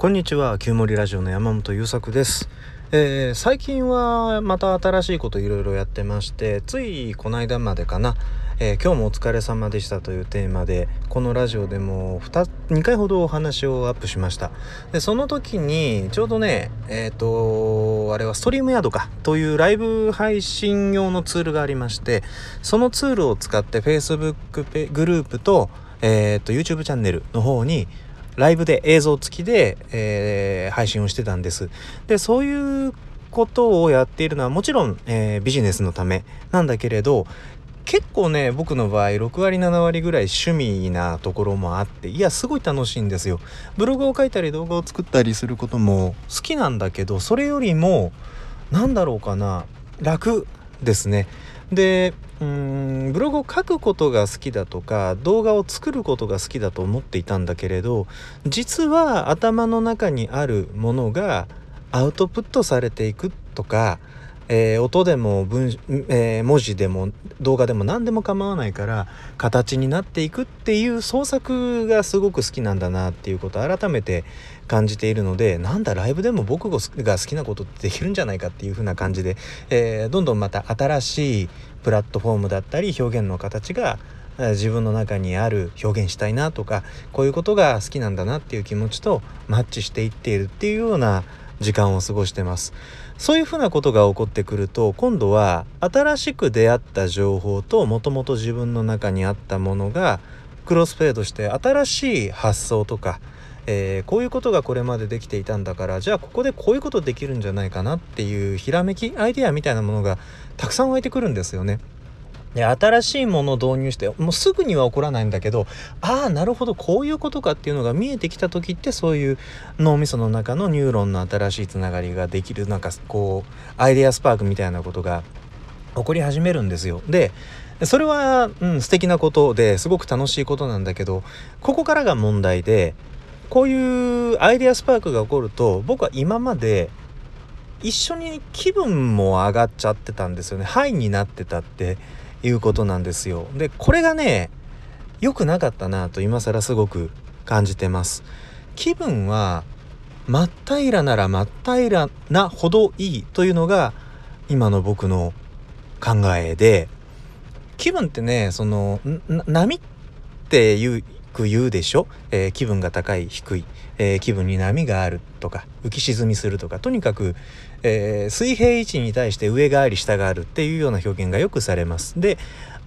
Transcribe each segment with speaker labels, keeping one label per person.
Speaker 1: こんにちは旧森ラジオの山本優作です、えー、最近はまた新しいこといろいろやってましてついこの間までかな、えー、今日もお疲れ様でしたというテーマでこのラジオでも 2, 2回ほどお話をアップしました。でその時にちょうどねえっ、ー、とあれはストリームヤードかというライブ配信用のツールがありましてそのツールを使って Facebook グループと,、えーと YouTube チャンネルの方にライブで映像付きで、えー、配信をしてたんです。でそういうことをやっているのはもちろん、えー、ビジネスのためなんだけれど結構ね僕の場合6割7割ぐらい趣味なところもあっていやすごい楽しいんですよ。ブログを書いたり動画を作ったりすることも好きなんだけどそれよりも何だろうかな楽ですね。でうんブログを書くことが好きだとか動画を作ることが好きだと思っていたんだけれど実は頭の中にあるものがアウトプットされていくとか、えー、音でも文、えー、文字でも動画でも何でも構わないから形になっていくっていう創作がすごく好きなんだなっていうことを改めて感じているのでなんだライブでも僕が好きなことってできるんじゃないかっていう風な感じで、えー、どんどんまた新しいプラットフォームだったり表現の形が自分の中にある表現したいなとかこういうことが好きなんだなっていう気持ちとマッチしていっているっていうような時間を過ごしてますそういうふうなことが起こってくると今度は新しく出会った情報ともともと自分の中にあったものがクロスフェードして新しい発想とかえー、こういうことがこれまでできていたんだからじゃあここでこういうことできるんじゃないかなっていうひらめきアイデアみたいなものがたくさん湧いてくるんですよね。で新しいものを導入してもうすぐには起こらないんだけどああなるほどこういうことかっていうのが見えてきた時ってそういう脳みその中のニューロンの新しいつながりができるなんかこうアイデアスパークみたいなことが起こり始めるんですよ。でそれは、うん、素敵なことですごく楽しいことなんだけどここからが問題でこういうアイデアスパークが起こると僕は今まで一緒に気分も上がっちゃってたんですよねハイになってたっていうことなんですよ。でこれがね良くなかったなと今更すごく感じてます。気分は真っ平らなら真っ平らなほどいいというのが今の僕の考えで。気分ってねその波っていうく言うでしょ、えー、気分が高い低い、えー、気分に波があるとか浮き沈みするとか。とにかく、えー、水平位置に対して上があり下があるっていうような表現がよくされます。で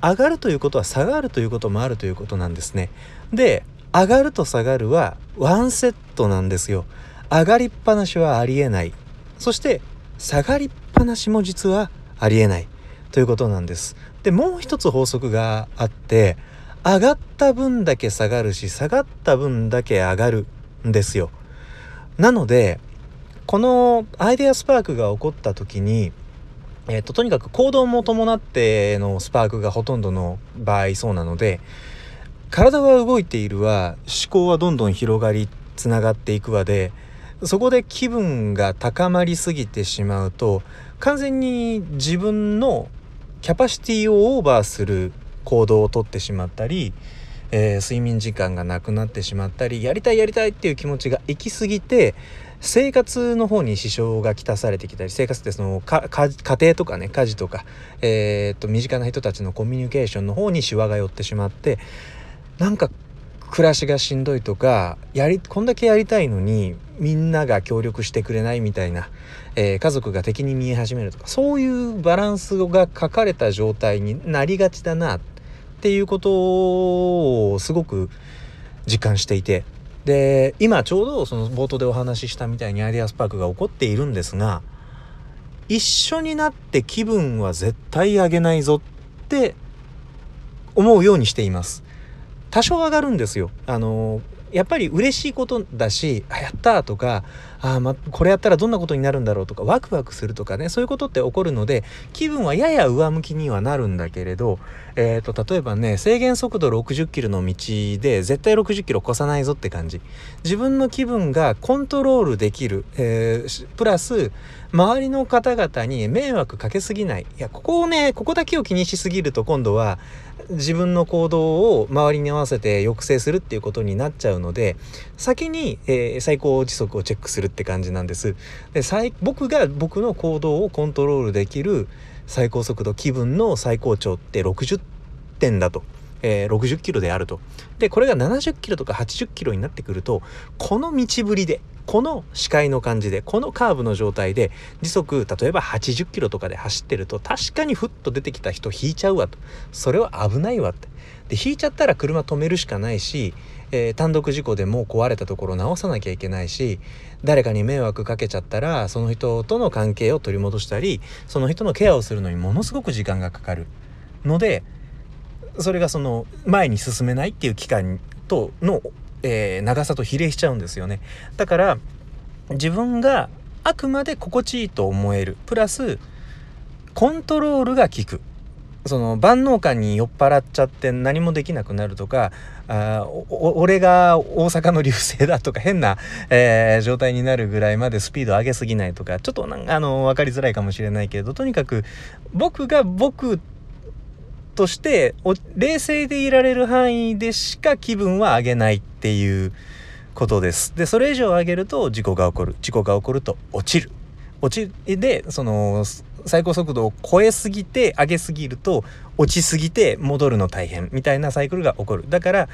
Speaker 1: 上がるということは下がるということもあるということなんですね。で上がると下がるはワンセットなんですよ。上がりっぱなしはありえない。そして下がりっぱなしも実はありえないということなんです。でもう一つ法則があって上がった分だけ下がるし下がった分だけ上がるんですよ。なのでこのアイデアスパークが起こった時に、えーと、とにかく行動も伴ってのスパークがほとんどの場合そうなので体は動いているわ思考はどんどん広がりつながっていくわでそこで気分が高まりすぎてしまうと完全に自分のキャパシティをオーバーする行動をとってしまったり、えー、睡眠時間がなくなってしまったりやりたいやりたいっていう気持ちが行き過ぎて生活の方に支障がきたされてきたり生活ってその家庭とかね家事とか、えー、っと身近な人たちのコミュニケーションの方にしわが寄ってしまってなんか暮らしがしんどいとかやりこんだけやりたいのにみんなが協力してくれないみたいな、えー、家族が敵に見え始めるとかそういうバランスが書かれた状態になりがちだなってていうことをすごく実感していて。で今ちょうどその冒頭でお話ししたみたいにアイデアスパークが起こっているんですが一緒になって気分は絶対上げないぞって思うようにしています。多少上がるんですよ。あのやっぱり嬉しいことだし「あやった!」とか「あ、ま、これやったらどんなことになるんだろう」とかワクワクするとかねそういうことって起こるので気分はやや上向きにはなるんだけれど、えーと、例えばね制限速度60キロの道で絶対60キロ越さないぞって感じ自分の気分がコントロールできる、えー、プラス周りの方々に迷惑かけすぎないいやここをねここだけを気にしすぎると今度は自分の行動を周りに合わせて抑制するっていうことになっちゃうので先に、えー、最高時速をチェックするって感じなんですで僕が僕の行動をコントロールできる最高速度気分の最高潮って60点だと。えー、60キロであると。で、これが70キロとか80キロになってくると、この道ぶりで、この視界の感じで、このカーブの状態で、時速、例えば80キロとかで走ってると、確かにふっと出てきた人引いちゃうわと。それは危ないわって。で、引いちゃったら車止めるしかないし、えー、単独事故でもう壊れたところ直さなきゃいけないし誰かに迷惑かけちゃったらその人との関係を取り戻したりその人のケアをするのにものすごく時間がかかるのでそれがその前に進めないっていう期間との、えー、長さと比例しちゃうんですよね。だから自分があくまで心地いいと思える。プラスコントロールが効く。その万能感に酔っ払っちゃって何もできなくなるとかあ俺が大阪の流星だとか変な、えー、状態になるぐらいまでスピード上げすぎないとかちょっとあの分かりづらいかもしれないけれどとにかく僕が僕として冷静でいられる範囲でしか気分は上げないっていうことです。でそれ以上上げると事故が起こる。事故が起こると落ちる。落ちでその最高速度を超えすぎて上げすぎると落ちすぎて戻るの大変みたいなサイクルが起こる。だから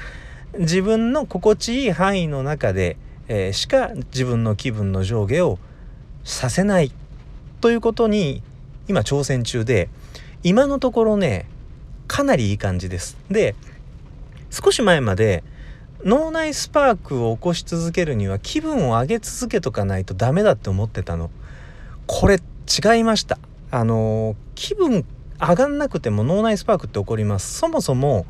Speaker 1: 自分の心地いい範囲の中で、えー、しか自分の気分の上下をさせないということに今挑戦中で今のところねかなりいい感じです。で少し前まで脳内スパークを起こし続けるには気分を上げ続けとかないとダメだって思ってたの。これ違いました。あの気分上がんなくても脳内スパークって起こります。そもそも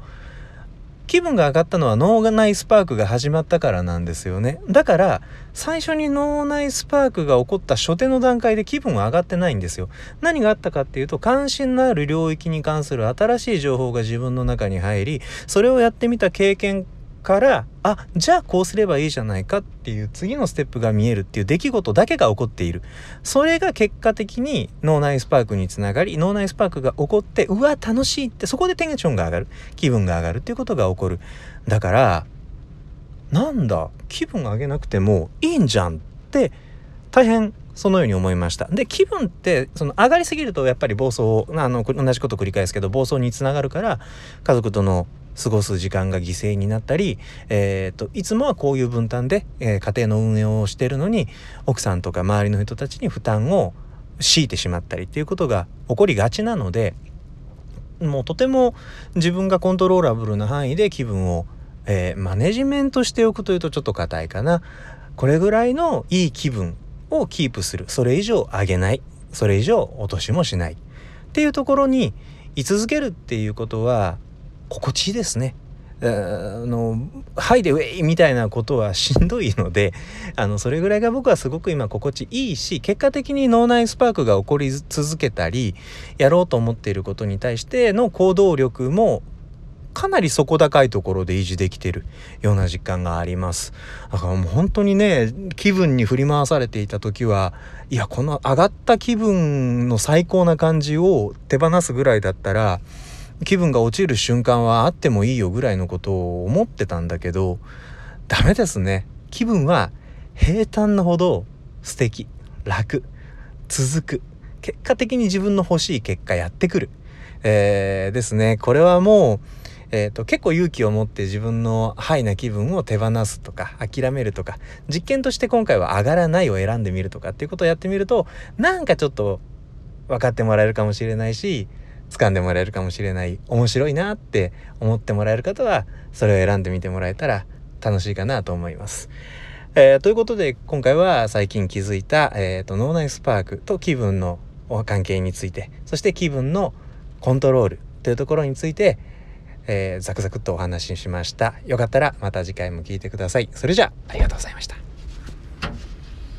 Speaker 1: 気分が上がったのは脳内スパークが始まったからなんですよね。だから最初に脳内スパークが起こった初手の段階で気分は上がってないんですよ。何があったかっていうと関心のある領域に関する新しい情報が自分の中に入りそれをやってみた経験からあじゃあこうすればいいじゃないかっていう次のステップが見えるっていう出来事だけが起こっている。それが結果的に脳内スパークにつながり脳内スパークが起こってうわ楽しいってそこでテンションが上がる。気分が上がるっていうことが起こる。だからなんだ気分上げなくてもいいんじゃんって大変そのように思いました。で気分ってその上がりすぎるとやっぱり暴走あの同じこと繰り返すけど暴走につながるから家族との過ごす時間が犠牲になったり、えーと、いつもはこういう分担で、えー、家庭の運営をしてるのに奥さんとか周りの人たちに負担を強いてしまったりっていうことが起こりがちなのでもうとても自分がコントローラブルな範囲で気分を、えー、マネジメントしておくというとちょっと硬いかな。これぐらいのいい気分をキープする。それ以上上げない。それ以上落としもしない。っていうところに居続けるっていうことは心地いいですね。あの「はいでウェイ!」みたいなことはしんどいので あのそれぐらいが僕はすごく今心地いいし結果的に脳内スパークが起こり続けたりやろうと思っていることに対しての行動力もかなり底高いところで維持できてるような実感がありますだからもう本当にね気分に振り回されていた時はいやこの上がった気分の最高な感じを手放すぐらいだったら気分が落ちる瞬間はあってもいいよぐらいのことを思ってたんだけどダメですね。気分は平坦なほど素敵楽続く。結果的に自分の欲しい結果やってくる、えー、ですね。これはもうえーと、結構勇気を持って自分のハイな気分を手放すとか諦めるとか実験として今回は上がらないを選んでみるとかっていうことをやってみるとなんかちょっと分かってもらえるかもしれないし掴んでもらえるかもしれない面白いなって思ってもらえる方はそれを選んでみてもらえたら楽しいかなと思います。えー、ということで今回は最近気づいた、えーと、脳内スパークと気分の関係についてそして気分のコントロールというところについて、えー、ザクザクっとお話ししました。よかったらまた次回も聞いてください。それじゃあありがとうございました。